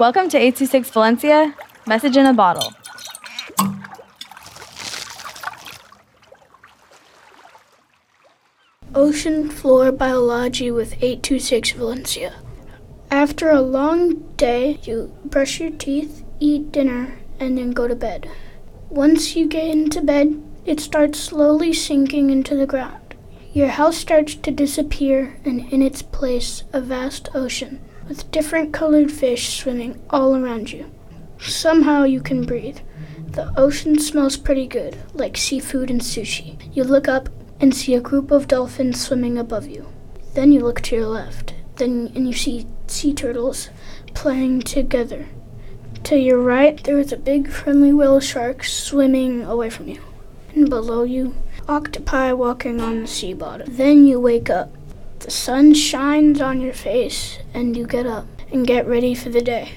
Welcome to 826 Valencia, message in a bottle. Ocean Floor by Alaji with 826 Valencia. After a long day, you brush your teeth, eat dinner, and then go to bed. Once you get into bed, it starts slowly sinking into the ground. Your house starts to disappear, and in its place, a vast ocean with different colored fish swimming all around you. Somehow you can breathe. The ocean smells pretty good, like seafood and sushi. You look up and see a group of dolphins swimming above you. Then you look to your left, then and you see sea turtles playing together. To your right, there is a big friendly whale shark swimming away from you. And below you, octopi walking on the sea bottom. Then you wake up. The sun shines on your face, and you get up and get ready for the day.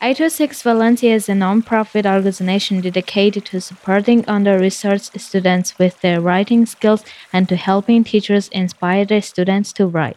826 Valencia is a non-profit organization dedicated to supporting under-researched students with their writing skills and to helping teachers inspire their students to write.